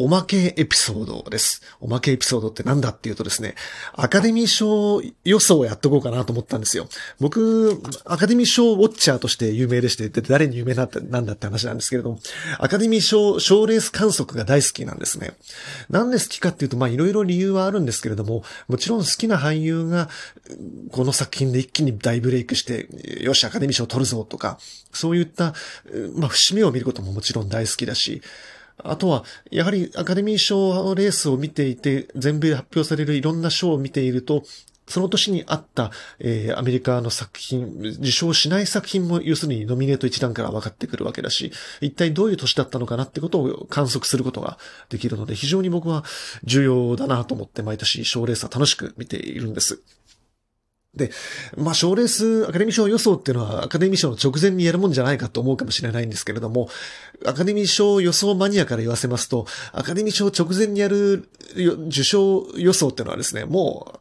おまけエピソードです。おまけエピソードってなんだっていうとですね、アカデミー賞予想をやっとこうかなと思ったんですよ。僕、アカデミー賞ウォッチャーとして有名でして、誰に有名ななんだって話なんですけれども、アカデミー賞、賞レース観測が大好きなんですね。なんで好きかっていうと、まあいろいろ理由はあるんですけれども、もちろん好きな俳優が、この作品で一気に大ブレイクして、よし、アカデミー賞取るぞとか、そういった、まあ節目を見ることももちろん大好きだし、あとは、やはりアカデミー賞レースを見ていて、全米で発表されるいろんな賞を見ていると、その年にあった、えー、アメリカの作品、受賞しない作品も、要するにノミネート一覧から分かってくるわけだし、一体どういう年だったのかなってことを観測することができるので、非常に僕は重要だなと思って毎年賞レースは楽しく見ているんです。で、まあ、賞レース、アカデミー賞予想っていうのは、アカデミー賞の直前にやるもんじゃないかと思うかもしれないんですけれども、アカデミー賞予想マニアから言わせますと、アカデミー賞直前にやる受賞予想っていうのはですね、も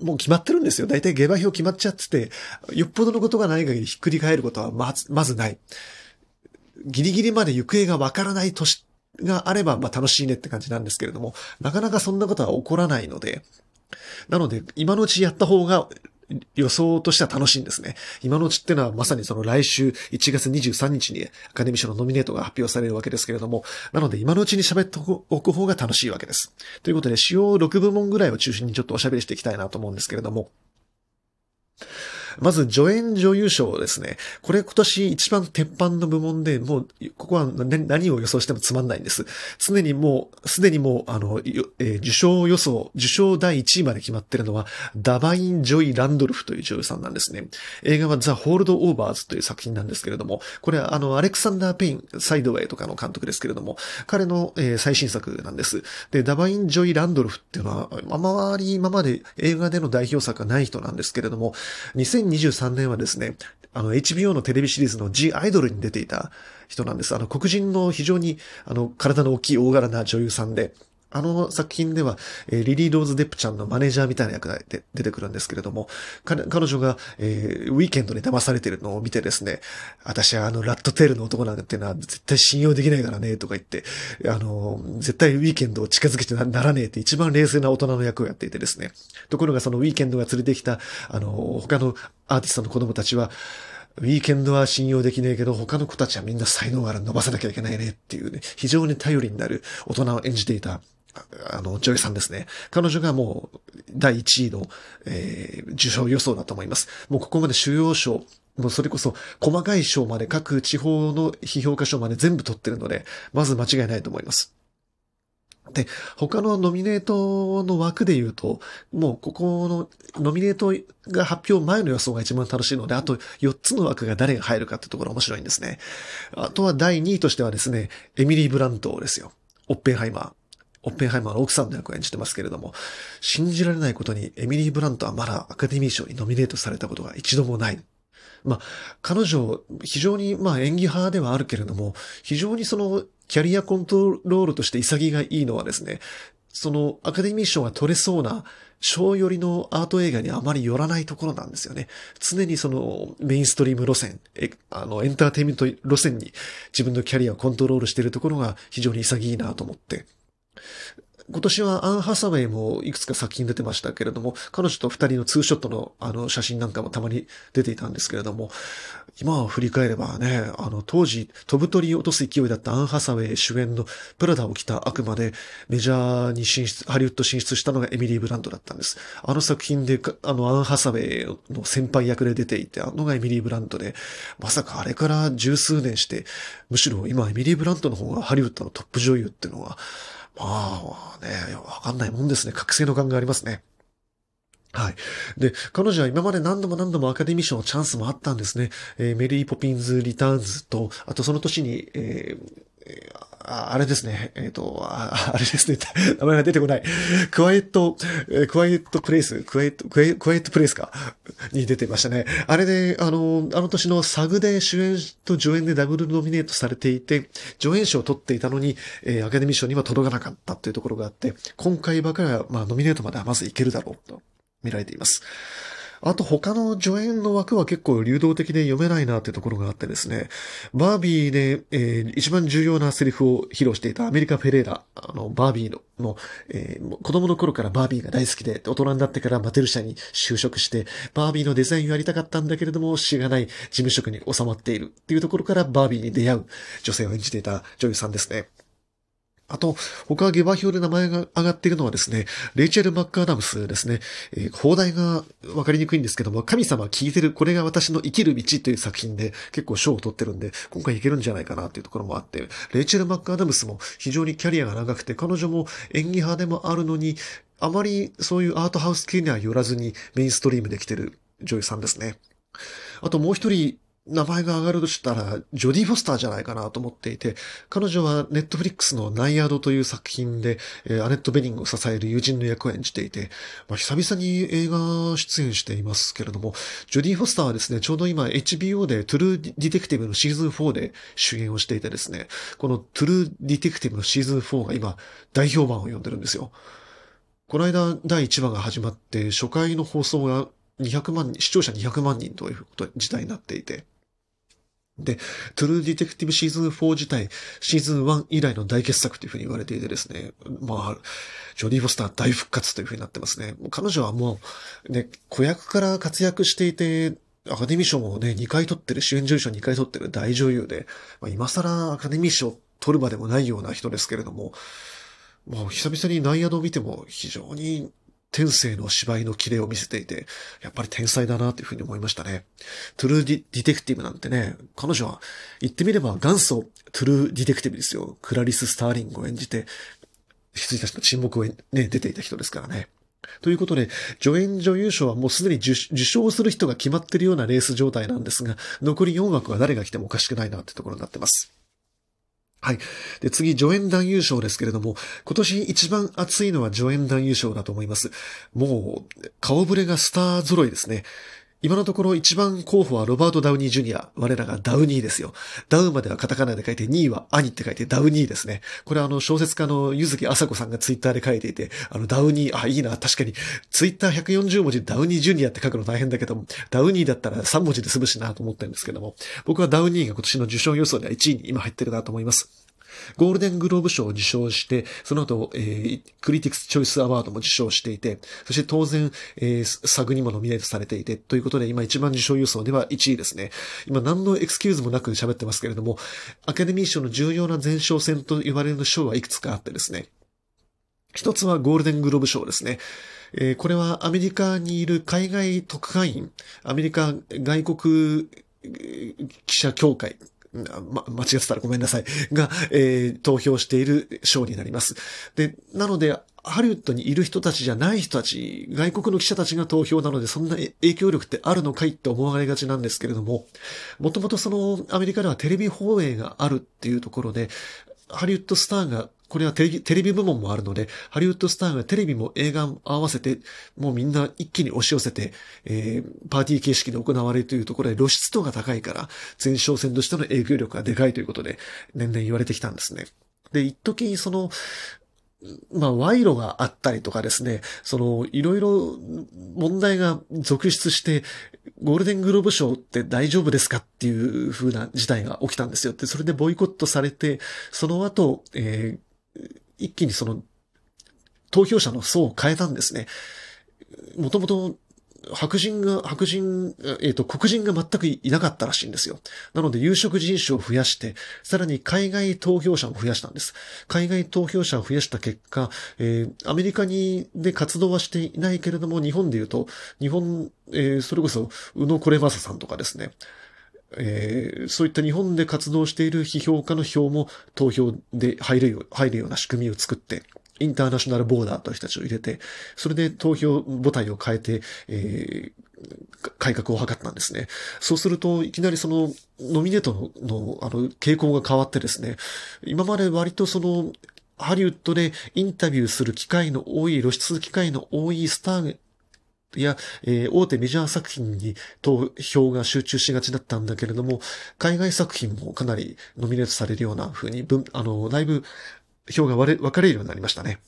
う、もう決まってるんですよ。大体下馬評決まっちゃってて、よっぽどのことがない限りひっくり返ることはまず、まずない。ギリギリまで行方がわからない年があれば、まあ楽しいねって感じなんですけれども、なかなかそんなことは起こらないので、なので、今のうちやった方が予想としては楽しいんですね。今のうちってのはまさにその来週1月23日にアカデミー賞のノミネートが発表されるわけですけれども、なので今のうちに喋っておく方が楽しいわけです。ということで、主要6部門ぐらいを中心にちょっとおしゃべりしていきたいなと思うんですけれども、まず助演女優賞ですね。これ今年一番鉄板の部門で、もう、ここは何を予想してもつまんないんです。常にもう、すでにもう、あの、えー、受賞予想、受賞第1位まで決まってるのは、ダバイン・ジョイ・ランドルフという女優さんなんですね。映画はザ・ホールド・オーバーズという作品なんですけれども、これはあの、アレクサンダー・ペイン、サイドウェイとかの監督ですけれども、彼の、えー、最新作なんです。で、ダバイン・ジョイ・ランドルフっていうのは、あまり今まで映画での代表作がない人なんですけれども、2023年はですね、あの、HBO のテレビシリーズの G アイドルに出ていた人なんです。あの、黒人の非常に、あの、体の大きい大柄な女優さんで、あの作品では、えー、リリー・ローズ・デップちゃんのマネージャーみたいな役で出てくるんですけれども、彼女が、えー、ウィーケンドに騙されてるのを見てですね、私はあの、ラットテールの男なんていうのは絶対信用できないからね、とか言って、あの、絶対ウィーケンドを近づけてならねえって一番冷静な大人の役をやっていてですね。ところがそのウィーケンドが連れてきた、あの、他のアーティストの子供たちは、ウィーケンドは信用できねえけど、他の子たちはみんな才能がある伸ばさなきゃいけないねっていうね、非常に頼りになる大人を演じていたあの、女優さんですね。彼女がもう、第1位の、えー、受賞予想だと思います。もうここまで主要賞、もうそれこそ細かい賞まで各地方の批評家賞まで全部取ってるので、まず間違いないと思います。で、他のノミネートの枠で言うと、もうここのノミネートが発表前の予想が一番楽しいので、あと4つの枠が誰が入るかってところ面白いんですね。あとは第2位としてはですね、エミリー・ブラントですよ。オッペンハイマー。オッペンハイマーの奥さんの役を演じてますけれども、信じられないことにエミリー・ブラントはまだアカデミー賞にノミネートされたことが一度もない。まあ、彼女、非常に、まあ、演技派ではあるけれども、非常にその、キャリアコントロールとして潔いいのはですね、その、アカデミー賞が取れそうな、賞寄りのアート映画にあまり寄らないところなんですよね。常にそのメインストリーム路線、えあの、エンターテイメント路線に自分のキャリアをコントロールしているところが非常に潔いなと思って。今年はアン・ハサウェイもいくつか作品出てましたけれども、彼女と二人のツーショットのあの写真なんかもたまに出ていたんですけれども、今振り返ればね、あの当時飛ぶ鳥を落とす勢いだったアン・ハサウェイ主演のプラダを着た悪魔でメジャーに進出、ハリウッド進出したのがエミリー・ブラントだったんです。あの作品で、あのアン・ハサウェイの先輩役で出ていて、あのがエミリー・ブラントで、まさかあれから十数年して、むしろ今エミリー・ブラントの方がハリウッドのトップ女優っていうのは、まあね、わかんないもんですね。隔世の感がありますね。はい。で、彼女は今まで何度も何度もアカデミー賞のチャンスもあったんですね。えー、メリー・ポピンズ・リターンズと、あとその年に、えー、ああれですね。えっ、ー、とあ、あれですね。名前が出てこない。クワイエット、クワイエットプレイス、クワイエット、クワイエットプレイスかに出てましたね。あれで、あの、あの年のサグで主演と助演でダブルノミネートされていて、助演賞を取っていたのに、えー、アカデミー賞には届かなかったっていうところがあって、今回ばかりは、まあ、ノミネートまではまずいけるだろうと見られています。あと他の助演の枠は結構流動的で読めないなってところがあってですね、バービーで、えー、一番重要なセリフを披露していたアメリカ・フェレーラ、あの、バービーの、のえー、子供の頃からバービーが大好きで、大人になってからマテル社に就職して、バービーのデザインをやりたかったんだけれども、しがない事務職に収まっているっていうところからバービーに出会う女性を演じていた女優さんですね。あと、他下馬評で名前が上がっているのはですね、レイチェル・マッカーダムスですね。えー、放題がわかりにくいんですけども、神様聞いてる、これが私の生きる道という作品で結構賞を取ってるんで、今回いけるんじゃないかなっていうところもあって、レイチェル・マクアダムスも非常にキャリアが長くて、彼女も演技派でもあるのに、あまりそういうアートハウス系には寄らずにメインストリームで来てる女優さんですね。あともう一人名前が上がるとしたら、ジョディ・フォスターじゃないかなと思っていて、彼女はネットフリックスのナイアドという作品で、えー、アネット・ベニングを支える友人の役を演じていて、まあ、久々に映画出演していますけれども、ジョディ・フォスターはですね、ちょうど今 HBO でトゥルー・ディテクティブのシーズン4で主演をしていてですね、このトゥルー・ディテクティブのシーズン4が今大評判を呼んでるんですよ。この間第1話が始まって初回の放送が200万人、視聴者200万人ということ事態になっていて、で、トゥルーディテクティブシーズン4自体、シーズン1以来の大傑作というふうに言われていてですね、まあ、ジョディ・フォスター大復活というふうになってますね。彼女はもう、ね、子役から活躍していて、アカデミー賞もね、2回取ってる、主演女優賞2回取ってる大女優で、まあ、今更アカデミー賞取るまでもないような人ですけれども、まあ、久々にナイアドを見ても非常に天性の芝居のキレを見せていて、やっぱり天才だなというふうに思いましたね。トゥルーディテクティブなんてね、彼女は言ってみれば元祖トゥルーディテクティブですよ。クラリス・スターリングを演じて、羊たちの沈黙をね、出ていた人ですからね。ということで、助演女優賞はもうすでに受賞する人が決まっているようなレース状態なんですが、残り4枠は誰が来てもおかしくないなってところになってます。はい。で、次、助演男優賞ですけれども、今年一番熱いのは助演男優賞だと思います。もう、顔ぶれがスター揃いですね。今のところ一番候補はロバート・ダウニー・ジュニア。我らがダウニーですよ。ダウまではカタカナで書いて、2位は兄って書いてダウニーですね。これはあの小説家のゆずきあさこさんがツイッターで書いていて、あのダウニー、あ、いいな、確かに、ツイッター140文字ダウニー・ジュニアって書くの大変だけども、ダウニーだったら3文字で済むしなと思ってるんですけども、僕はダウニーが今年の受賞予想では1位に今入ってるなと思います。ゴールデングローブ賞を受賞して、その後、えー、クリティクスチョイスアワードも受賞していて、そして当然、えー、サグにもノミネートされていて、ということで今一番受賞予想では1位ですね。今何のエクスキューズもなく喋ってますけれども、アカデミー賞の重要な前哨戦と言われる賞はいくつかあってですね。一つはゴールデングローブ賞ですね。えー、これはアメリカにいる海外特派員、アメリカ外国記者協会ま、間違ってたらごめんなさい。が、えー、投票している賞になります。で、なので、ハリウッドにいる人たちじゃない人たち、外国の記者たちが投票なので、そんな影響力ってあるのかいって思われがちなんですけれども、もともとそのアメリカではテレビ放映があるっていうところで、ハリウッドスターがこれはテレビ、テレビ部門もあるので、ハリウッドスターがテレビも映画も合わせて、もうみんな一気に押し寄せて、えー、パーティー形式で行われるというところで露出度が高いから、前哨戦としての影響力がでかいということで、年々言われてきたんですね。で、一時その、まあ、賄賂があったりとかですね、その、いろいろ問題が続出して、ゴールデングローブ賞って大丈夫ですかっていう風な事態が起きたんですよ。で、それでボイコットされて、その後、えー、一気にその、投票者の層を変えたんですね。もともと、白人が、白人、えっ、ー、と、黒人が全くいなかったらしいんですよ。なので、有色人種を増やして、さらに海外投票者も増やしたんです。海外投票者を増やした結果、えー、アメリカに、で活動はしていないけれども、日本で言うと、日本、えー、それこそ、宇野これまささんとかですね、えー、そういった日本で活動している批評家の票も投票で入るよ入るような仕組みを作って、インターナショナルボーダーという人たちを入れて、それで投票母体を変えて、えー、改革を図ったんですね。そうすると、いきなりその、ノミネートの、の、あの、傾向が変わってですね、今まで割とその、ハリウッドでインタビューする機会の多い、露出機会の多いスターや、えー、大手メジャー作品に投票が集中しがちだったんだけれども、海外作品もかなりノミネートされるような風に、あの、だいぶ票が割れ、分かれるようになりましたね。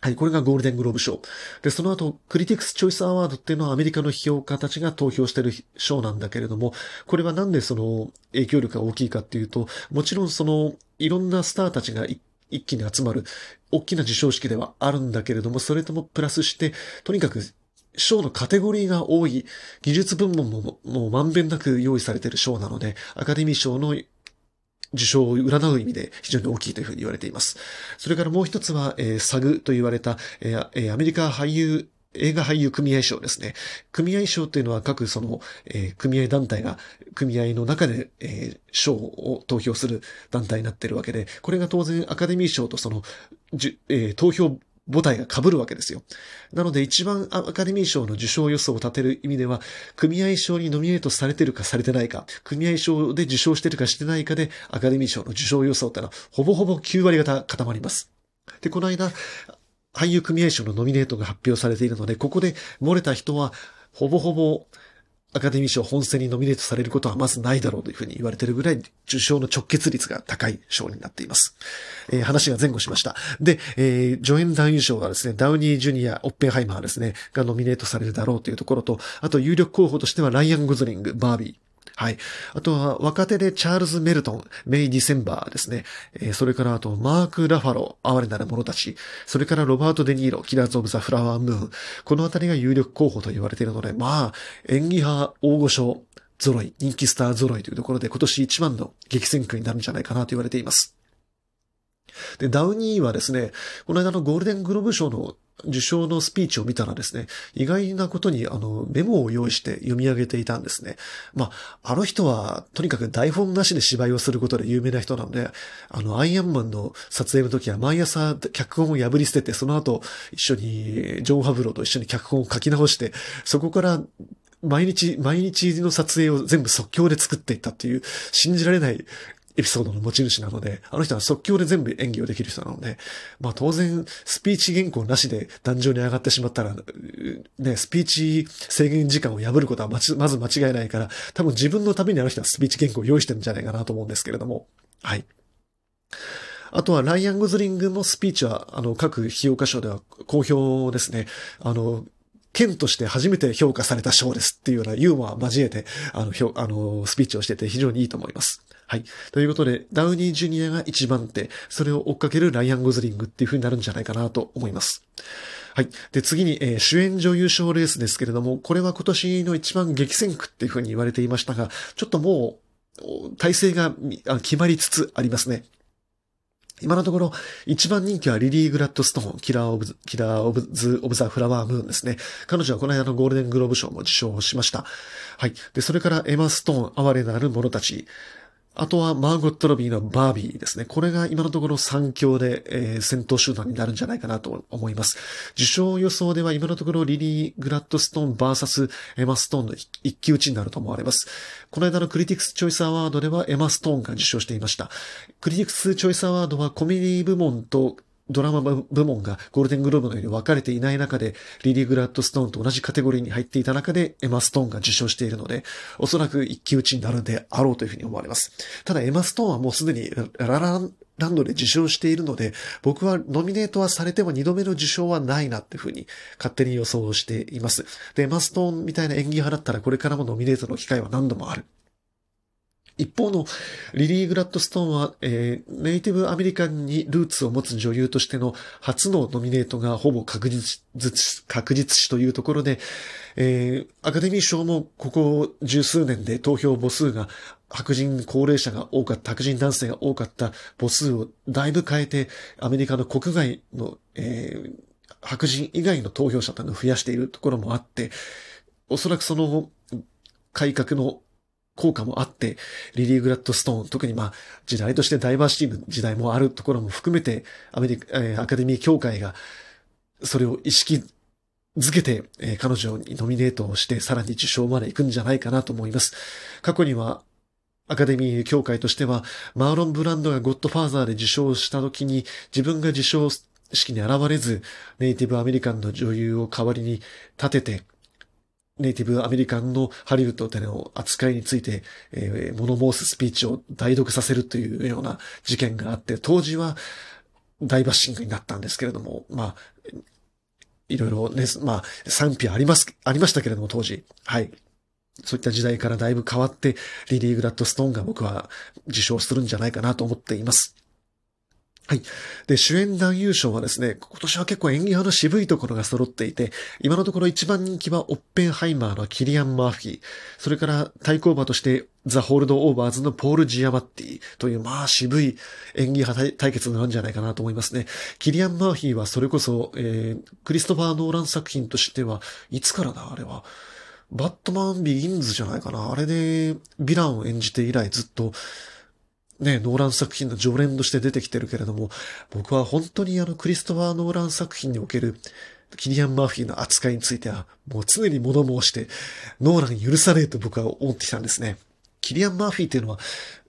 はい、これがゴールデングローブ賞。で、その後、クリティクス・チョイス・アワードっていうのはアメリカの批評価たちが投票してる賞なんだけれども、これはなんでその影響力が大きいかっていうと、もちろんその、いろんなスターたちが一気に集まる大きな授賞式ではあるんだけれども、それともプラスして、とにかく賞のカテゴリーが多い、技術部門ももうまんべんなく用意されている賞なので、アカデミー賞の受賞を占う意味で非常に大きいというふうに言われています。それからもう一つは、えー、サグと言われた、えー、アメリカ俳優映画俳優組合賞ですね。組合賞っていうのは各その、えー、組合団体が組合の中で、えー、賞を投票する団体になっているわけで、これが当然アカデミー賞とその、えー、投票母体が被るわけですよ。なので一番アカデミー賞の受賞予想を立てる意味では、組合賞にノミネートされてるかされてないか、組合賞で受賞してるかしてないかで、アカデミー賞の受賞予想ってのは、ほぼほぼ9割方固まります。で、この間、俳優組合賞のノミネートが発表されているので、ここで漏れた人は、ほぼほぼアカデミー賞本選にノミネートされることはまずないだろうというふうに言われているぐらい受賞の直結率が高い賞になっています。えー、話が前後しました。で、えー、助演男優賞はですね、ダウニー・ジュニア、オッペンハイマーですね、がノミネートされるだろうというところと、あと有力候補としてはライアン・ゴズリング、バービー、はい。あとは、若手でチャールズ・メルトン、メイ・ディセンバーですね。えー、それからあと、マーク・ラファロー、哀れなる者たち。それからロバート・デ・ニーロ、キラーズ・オブ・ザ・フラワー・ムーン。このあたりが有力候補と言われているので、まあ、演技派、大御所、揃い、人気スター揃いというところで今年一番の激戦区になるんじゃないかなと言われています。で、ダウニーはですね、この間のゴールデングローブ賞の受賞のスピーチを見たらですね、意外なことにあのメモを用意して読み上げていたんですね。まあ、あの人はとにかく台本なしで芝居をすることで有名な人なので、あの、アイアンマンの撮影の時は毎朝脚本を破り捨てて、その後一緒にジョン・ハブローと一緒に脚本を書き直して、そこから毎日、毎日の撮影を全部即興で作っていったっていう、信じられないエピソードの持ち主なので、あの人は即興で全部演技をできる人なので、まあ当然、スピーチ原稿なしで壇上に上がってしまったら、ね、スピーチ制限時間を破ることはまず間違いないから、多分自分のためにあの人はスピーチ原稿を用意してるんじゃないかなと思うんですけれども、はい。あとはライアン・ゴズリングもスピーチは、あの、各費用箇所では好評ですね。あの、県として初めて評価された賞ですっていうようなユーモアを交えて、あの、あの、スピーチをしてて非常にいいと思います。はい。ということで、ダウニージュニアが一番手、それを追っかけるライアン・ゴズリングっていう風になるんじゃないかなと思います。はい。で、次に、えー、主演女優賞レースですけれども、これは今年の一番激戦区っていう風に言われていましたが、ちょっともう、大勢が決まりつつありますね。今のところ、一番人気はリリー・グラッドストーン、キラー・オブ・キラー・オブ・ズ・オブ・ザ・フラワー・ムーンですね。彼女はこの間のゴールデングローブ賞も受賞しました。はい。で、それからエマ・ストーン、哀れなる者たち。あとはマーゴット・ロビーのバービーですね。これが今のところ3強で、えー、先頭集団になるんじゃないかなと思います。受賞予想では今のところリリー・グラッドストーン VS エマ・ストーンの一騎打ちになると思われます。この間のクリティクス・チョイス・アワードではエマ・ストーンが受賞していました。クリティクス・チョイス・アワードはコメディ部門とドラマ部門がゴールデングローブのように分かれていない中で、リリー・グラッドストーンと同じカテゴリーに入っていた中で、エマ・ストーンが受賞しているので、おそらく一騎打ちになるであろうというふうに思われます。ただ、エマ・ストーンはもうすでにララランドで受賞しているので、僕はノミネートはされても二度目の受賞はないなっていうふうに勝手に予想しています。で、エマ・ストーンみたいな演技派だったらこれからもノミネートの機会は何度もある。一方のリリー・グラッドストーンは、えー、ネイティブアメリカンにルーツを持つ女優としての初のノミネートがほぼ確実、確実視というところで、えー、アカデミー賞もここ十数年で投票母数が白人高齢者が多かった、白人男性が多かった母数をだいぶ変えて、アメリカの国外の、えー、白人以外の投票者というのを増やしているところもあって、おそらくその改革の効果もあって、リリー・グラッドストーン、特にまあ、時代としてダイバーシティの時代もあるところも含めて、アメリカ、アカデミー協会が、それを意識づけて、彼女にノミネートをして、さらに受賞まで行くんじゃないかなと思います。過去には、アカデミー協会としては、マーロン・ブランドがゴッドファーザーで受賞した時に、自分が受賞式に現れず、ネイティブアメリカンの女優を代わりに立てて、ネイティブアメリカンのハリウッドでの扱いについて、えー、物申すスピーチを代読させるというような事件があって、当時は、大バッシングになったんですけれども、まあ、いろいろね、まあ、賛否あります、ありましたけれども、当時。はい。そういった時代からだいぶ変わって、リリー・グラッドストーンが僕は受賞するんじゃないかなと思っています。はい。で、主演男優賞はですね、今年は結構演技派の渋いところが揃っていて、今のところ一番人気はオッペンハイマーのキリアン・マーフィー、それから対抗馬としてザ・ホールド・オーバーズのポール・ジアマッティという、まあ渋い演技派対決なんじゃないかなと思いますね。キリアン・マーフィーはそれこそ、えー、クリストファー・ノーラン作品としては、いつからだあれは。バットマン・ビギンズじゃないかな。あれで、ヴィランを演じて以来ずっと、ね、ノーラン作品の常連として出てきてるけれども、僕は本当にあのクリストファー・ノーラン作品におけるキリアン・マーフィーの扱いについては、もう常に物申して、ノーラン許さねえと僕は思ってきたんですね。キリアン・マーフィーっていうのは、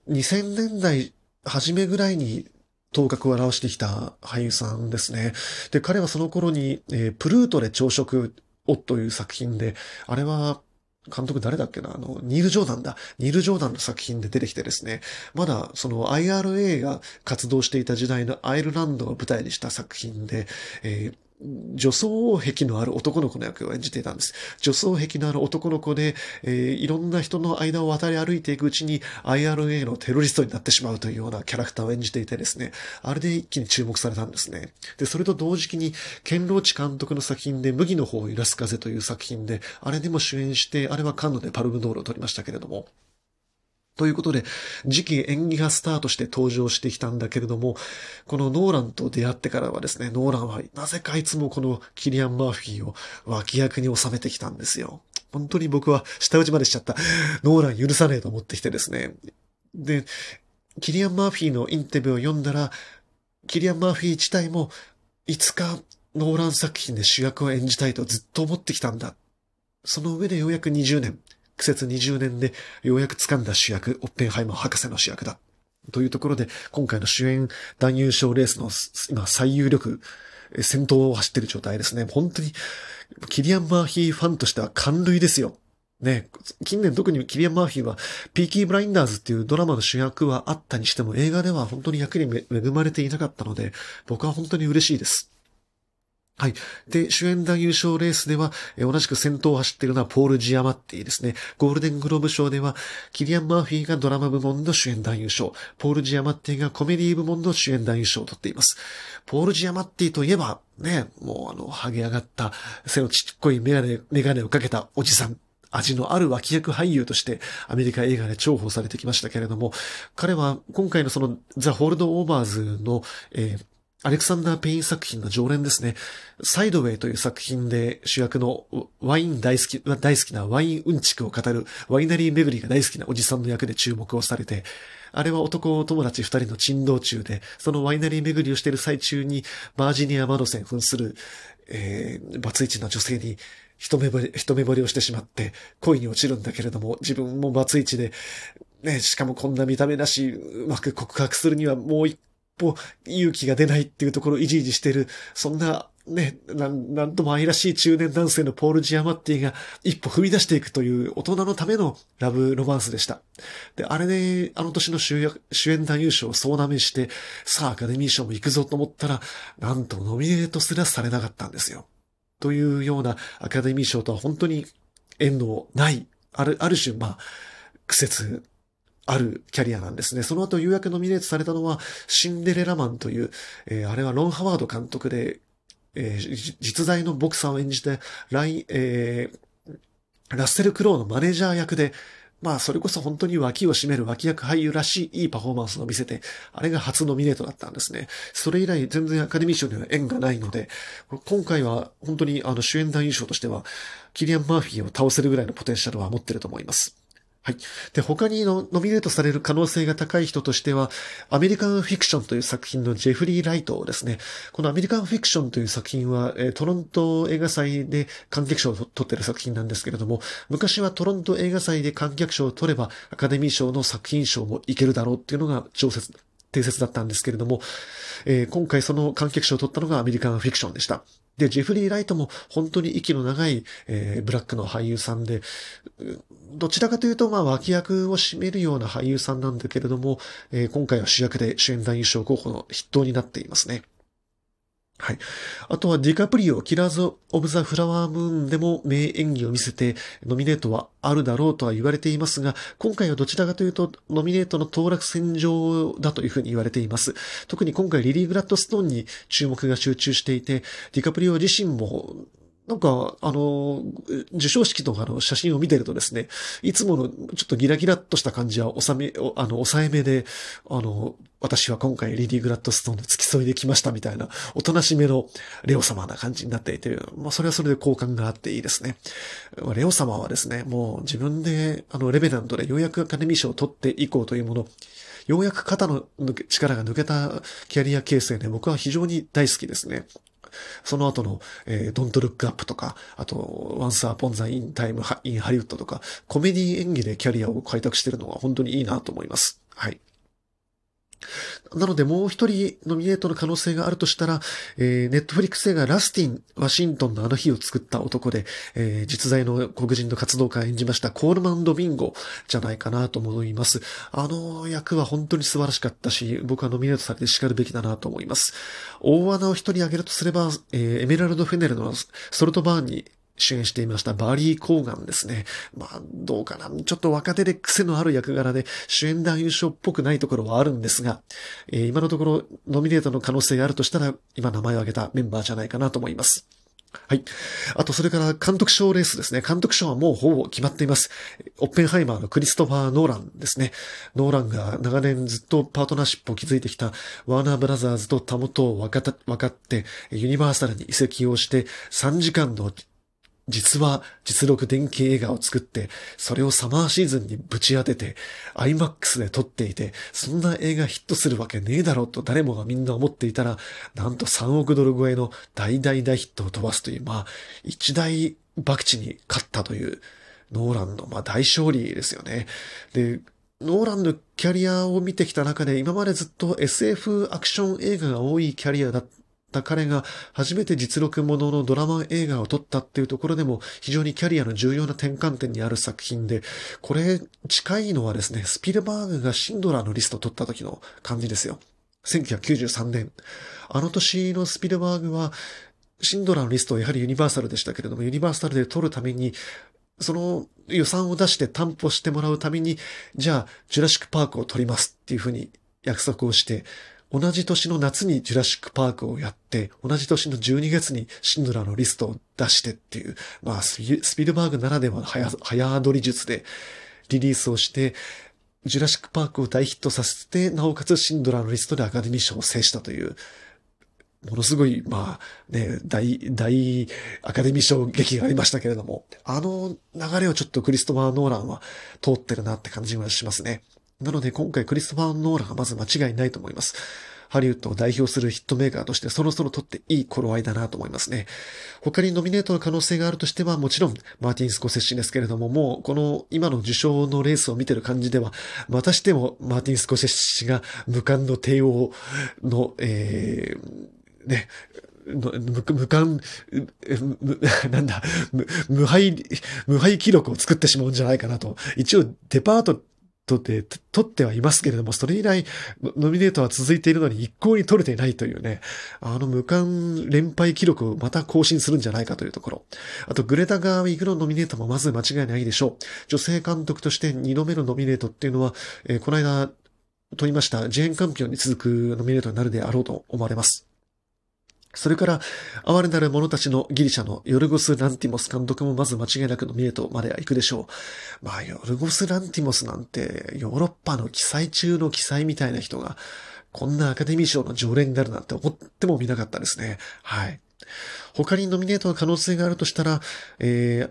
2000年代初めぐらいに頭角を表してきた俳優さんですね。で、彼はその頃に、えー、プルートで朝食をという作品で、あれは監督誰だっけな？あの、ニール・ジョーダンだ。ニール・ジョーダンの作品で出てきてですね、まだその IRA が活動していた時代のアイルランドを舞台にした作品で、えー女装癖のある男の子の役を演じていたんです。女装癖のある男の子で、えー、いろんな人の間を渡り歩いていくうちに IRA のテロリストになってしまうというようなキャラクターを演じていてですね、あれで一気に注目されたんですね。で、それと同時期に、ケンローチ監督の作品で、麦の方を揺らす風という作品で、あれでも主演して、あれはカンヌでパルムドールを取りましたけれども、ということで、次期演技がスタートして登場してきたんだけれども、このノーランと出会ってからはですね、ノーランはなぜかいつもこのキリアン・マーフィーを脇役に収めてきたんですよ。本当に僕は下打ちまでしちゃった。ノーラン許さねえと思ってきてですね。で、キリアン・マーフィーのインタビューを読んだら、キリアン・マーフィー自体も、いつかノーラン作品で主役を演じたいとずっと思ってきたんだ。その上でようやく20年、苦節20年でようやく掴んだ主役、オッペンハイマー博士の主役だ。というところで、今回の主演男優賞レースの今最有力、先頭を走ってる状態ですね。本当に、キリアン・マーヒーファンとしては感類ですよ。ね、近年特にキリアン・マーフィーは、ピーキー・ブラインダーズっていうドラマの主役はあったにしても、映画では本当に役に恵まれていなかったので、僕は本当に嬉しいです。はい。で、主演男優賞レースでは、え同じく先頭を走っているのはポール・ジアマッティですね。ゴールデングローブ賞では、キリアン・マーフィーがドラマ部門の主演男優賞、ポール・ジアマッティがコメディ部門の主演男優賞を取っています。ポール・ジアマッティといえば、ね、もうあの、剥げ上がった背のちっこいメガネ、メガネをかけたおじさん。味のある脇役俳優としてアメリカ映画で重宝されてきましたけれども、彼は今回のそのザ・ホールド・オーバーズの、えーアレクサンダー・ペイン作品の常連ですね。サイドウェイという作品で主役のワイン大好き、大好きなワインうんちくを語るワイナリー巡りが大好きなおじさんの役で注目をされて、あれは男友達二人の珍道中で、そのワイナリー巡りをしている最中に、バージニア・マドセン扮する、えー、バツイチな女性に一目惚れ、一目惚れをしてしまって恋に落ちるんだけれども、自分もバツイチで、ね、しかもこんな見た目だし、うまく告白するにはもう一歩勇気が出ないっていうところをいじいじしてる、そんなね、なん、なんとも愛らしい中年男性のポール・ジアマッティが一歩踏み出していくという大人のためのラブロマンスでした。で、あれで、あの年の主演男優賞を総なめして、さあアカデミー賞も行くぞと思ったら、なんとノミネートすらされなかったんですよ。というようなアカデミー賞とは本当に縁のない、ある、ある種、まあ、苦節あるキャリアなんですね。その後、ようやくノミネートされたのは、シンデレラマンという、えー、あれはロン・ハワード監督で、えー、実在のボクサーを演じて、ライ、えー、ラッセル・クローのマネージャー役で、まあ、それこそ本当に脇を占める脇役俳優らしいいいパフォーマンスを見せて、あれが初ノミネートだったんですね。それ以来全然アカデミー賞には縁がないので、今回は本当にあの主演男優賞としては、キリアン・マーフィーを倒せるぐらいのポテンシャルは持ってると思います。はい。で、他にのノミネートされる可能性が高い人としては、アメリカンフィクションという作品のジェフリー・ライトですね。このアメリカンフィクションという作品は、トロント映画祭で観客賞を取っている作品なんですけれども、昔はトロント映画祭で観客賞を取れば、アカデミー賞の作品賞もいけるだろうっていうのが常設、定説だったんですけれども、えー、今回その観客賞を取ったのがアメリカンフィクションでした。で、ジェフリー・ライトも本当に息の長い、えー、ブラックの俳優さんで、どちらかというと、まあ、脇役を占めるような俳優さんなんだけれども、えー、今回は主役で主演男優賞候補の筆頭になっていますね。はい。あとはディカプリオ、キラーズ・オブ・ザ・フラワームーンでも名演技を見せて、ノミネートはあるだろうとは言われていますが、今回はどちらかというと、ノミネートの当落戦場だというふうに言われています。特に今回リリー・グラッドストーンに注目が集中していて、ディカプリオ自身もなんか、あの、受賞式とかの写真を見てるとですね、いつものちょっとギラギラっとした感じは収め、あの、抑えめで、あの、私は今回リディ・グラッドストーンで付き添いできましたみたいな、おとなしめのレオ様な感じになっていて、まあそれはそれで好感があっていいですね。レオ様はですね、もう自分で、あの、レベナントでようやくアカデミー賞を取っていこうというもの、ようやく肩の力が抜けたキャリア形成で僕は非常に大好きですね。その後の、えー、Don't Look Up とか、あと、Once Upon the In Time in Hollywood とか、コメディ演技でキャリアを開拓してるのは本当にいいなと思います。はい。なのでもう一人ノミネートの可能性があるとしたら、えー、ネットフリックス映画ラスティン・ワシントンのあの日を作った男で、えー、実在の黒人の活動家を演じましたコールマン・ドビンゴじゃないかなと思います。あの役は本当に素晴らしかったし、僕はノミネートされて叱るべきだなと思います。大穴を一人挙げるとすれば、えー、エメラルド・フェネルのストルトバーンに主演していましたバリー・コーガンですね。まあ、どうかな。ちょっと若手で癖のある役柄で主演男優賞っぽくないところはあるんですが、えー、今のところノミネートの可能性があるとしたら、今名前を挙げたメンバーじゃないかなと思います。はい。あと、それから監督賞レースですね。監督賞はもうほぼ決まっています。オッペンハイマーのクリストファー・ノーランですね。ノーランが長年ずっとパートナーシップを築いてきたワーナーブラザーズとたもとを分かって、ユニバーサルに移籍をして3時間の実は実録電気映画を作って、それをサマーシーズンにぶち当てて、IMAX で撮っていて、そんな映画ヒットするわけねえだろうと誰もがみんな思っていたら、なんと3億ドル超えの大大大ヒットを飛ばすという、まあ、一大博打に勝ったという、ノーランの、まあ、大勝利ですよね。で、ノーランのキャリアを見てきた中で、今までずっと SF アクション映画が多いキャリアだった彼が初めて実録もののドラマ映画を撮ったっていうところでも非常にキャリアの重要な転換点にある作品で、これ近いのはですね、スピルバーグがシンドラーのリストを撮った時の感じですよ。1993年。あの年のスピルバーグは、シンドラーのリストはやはりユニバーサルでしたけれども、ユニバーサルで撮るために、その予算を出して担保してもらうために、じゃあ、ジュラシックパークを撮りますっていうふうに約束をして、同じ年の夏にジュラシックパークをやって、同じ年の12月にシンドラのリストを出してっていう、まあ、スピルバーグならではの早、早撮り術でリリースをして、ジュラシックパークを大ヒットさせて、なおかつシンドラのリストでアカデミー賞を制したという、ものすごい、まあね、大、大アカデミー賞劇がありましたけれども、あの流れをちょっとクリストファー・ノーランは通ってるなって感じがしますね。なので今回クリストファー・ノーランがまず間違いないと思います。ハリウッドを代表するヒットメーカーとしてそろそろ取っていい頃合いだなと思いますね。他にノミネートの可能性があるとしてはもちろんマーティン・スコセッシですけれども、もうこの今の受賞のレースを見てる感じでは、またしてもマーティン・スコセッシが無冠の帝王の、えー、ね、無無冠、なんだ、無敗、無敗記録を作ってしまうんじゃないかなと。一応デパート取って、取ってはいますけれども、それ以来、ノミネートは続いているのに一向に取れていないというね、あの無冠連敗記録をまた更新するんじゃないかというところ。あと、グレタ・ガーウィグのノミネートもまず間違いないでしょう。女性監督として2度目のノミネートっていうのは、えー、この間、取りましたジェーン・カンピオンに続くノミネートになるであろうと思われます。それから、哀れなる者たちのギリシャのヨルゴス・ランティモス監督もまず間違いなくノミネートまでは行くでしょう。まあ、ヨルゴス・ランティモスなんて、ヨーロッパの記載中の記載みたいな人が、こんなアカデミー賞の常連になるなんて思ってもみなかったですね。はい。他にノミネートの可能性があるとしたら、え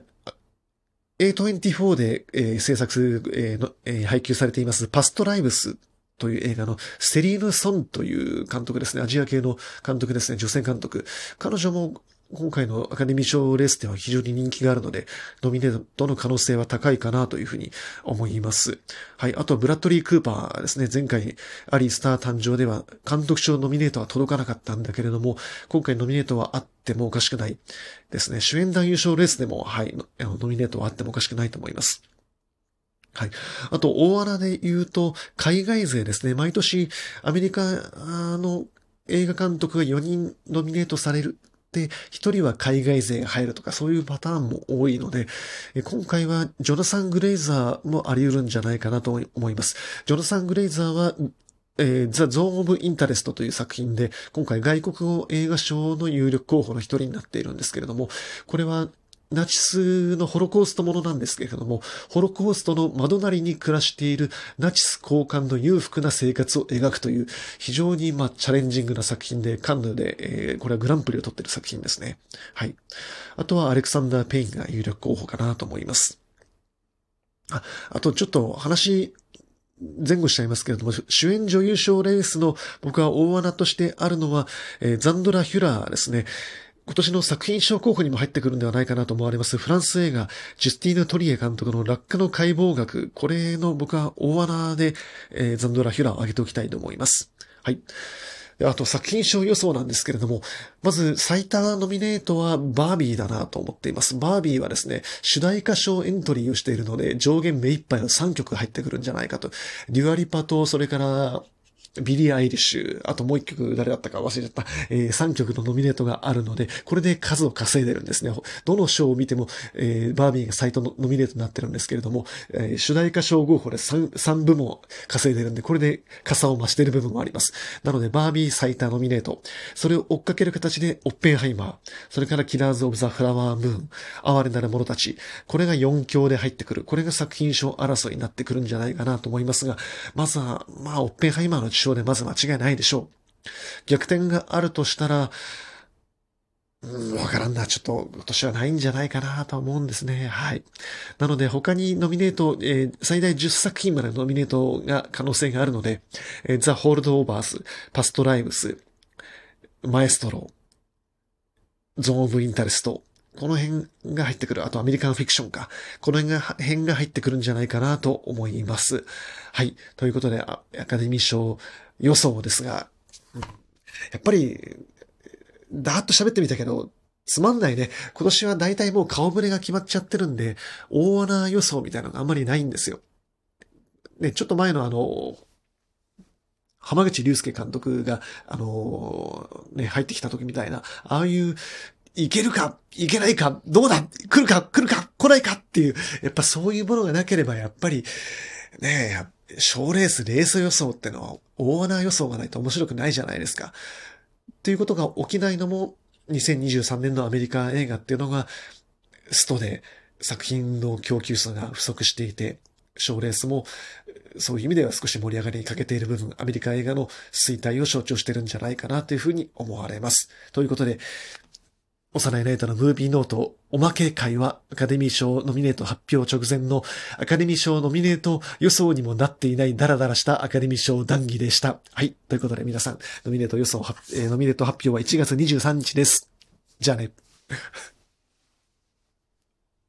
ー、A24 で、えー、制作、えーのえー、配給されていますパストライブスという映画のセリーヌ・ソンという監督ですね。アジア系の監督ですね。女性監督。彼女も今回のアカデミー賞レースでは非常に人気があるので、ノミネートの可能性は高いかなというふうに思います。はい。あと、ブラッドリー・クーパーですね。前回、アリー・スター誕生では監督賞ノミネートは届かなかったんだけれども、今回ノミネートはあってもおかしくないですね。主演男優賞レースでも、はい、ノミネートはあってもおかしくないと思います。はい。あと、大穴で言うと、海外勢ですね。毎年、アメリカの映画監督が4人ノミネートされるで、一人は海外勢が入るとか、そういうパターンも多いので、今回はジョナサン・グレイザーもあり得るんじゃないかなと思います。ジョナサン・グレイザーは、えー、ザ・ゾーン・オブ・インタレストという作品で、今回外国語映画賞の有力候補の一人になっているんですけれども、これはナチスのホロコーストものなんですけれども、ホロコーストのまあ隣に暮らしているナチス高官の裕福な生活を描くという非常にまあチャレンジングな作品で、カンヌで、えー、これはグランプリを取っている作品ですね。はい。あとはアレクサンダー・ペインが有力候補かなと思います。あ、あとちょっと話前後しちゃいますけれども、主演女優賞レースの僕は大穴としてあるのは、えー、ザンドラ・ヒュラーですね。今年の作品賞候補にも入ってくるんではないかなと思われますフランス映画、ジュスティーヌ・トリエ監督の落下の解剖学。これの僕は大穴で、えー、ザンドラ・ヒュラを挙げておきたいと思います。はい。あと作品賞予想なんですけれども、まず最多ノミネートはバービーだなと思っています。バービーはですね、主題歌賞エントリーをしているので、上限目いっぱいの3曲入ってくるんじゃないかと。デュアリパと、それから、ビリー・アイリッシュ、あともう一曲誰だったか忘れちゃった、えー、3曲のノミネートがあるので、これで数を稼いでるんですね。どの賞を見ても、えー、バービーが最多のノミネートになってるんですけれども、えー、主題歌賞候補で 3, 3部門稼いでるんで、これでかさを増してる部分もあります。なので、バービー最多ノミネート、それを追っかける形で、オッペンハイマー、それからキラーズ・オブ・ザ・フラワー・ムーン、哀れなる者たち、これが4強で入ってくる。これが作品賞争いになってくるんじゃないかなと思いますが、まずは、まあ、オッペンハイマーの受賞でまず間違いないでしょう。逆転があるとしたら、うん、わからんな。ちょっと今年はないんじゃないかなと思うんですね。はい。なので他にノミネート、えー、最大10作品までノミネートが可能性があるので、えー、ザ・ホールド・オーバーズ、パスト・ライブス、マエストロ、ゾーン・オブ・インタレスト、この辺が入ってくる。あとアメリカンフィクションか。この辺が辺が入ってくるんじゃないかなと思います。はい。ということで、アカデミー賞予想ですが、やっぱり、だーっと喋ってみたけど、つまんないね。今年は大体もう顔ぶれが決まっちゃってるんで、大穴予想みたいなのがあんまりないんですよ。ね、ちょっと前のあの、浜口竜介監督が、あのね、入ってきた時みたいな、ああいう、いけるかいけないかどうだ来るか来るか来ないかっていう、やっぱそういうものがなければ、やっぱり、ねえ賞レース、レース予想ってのは、大穴予想がないと面白くないじゃないですか。っていうことが起きないのも、2023年のアメリカ映画っていうのが、ストで作品の供給数が不足していて、賞レースもそういう意味では少し盛り上がりに欠けている部分、アメリカ映画の衰退を象徴してるんじゃないかなというふうに思われます。ということで、幼いライトのムービーノート、おまけ会はアカデミー賞ノミネート発表直前のアカデミー賞ノミネート予想にもなっていないダラダラしたアカデミー賞談義でした。はい。ということで皆さん、ノミネート予想、えー、ノミネート発表は1月23日です。じゃあね。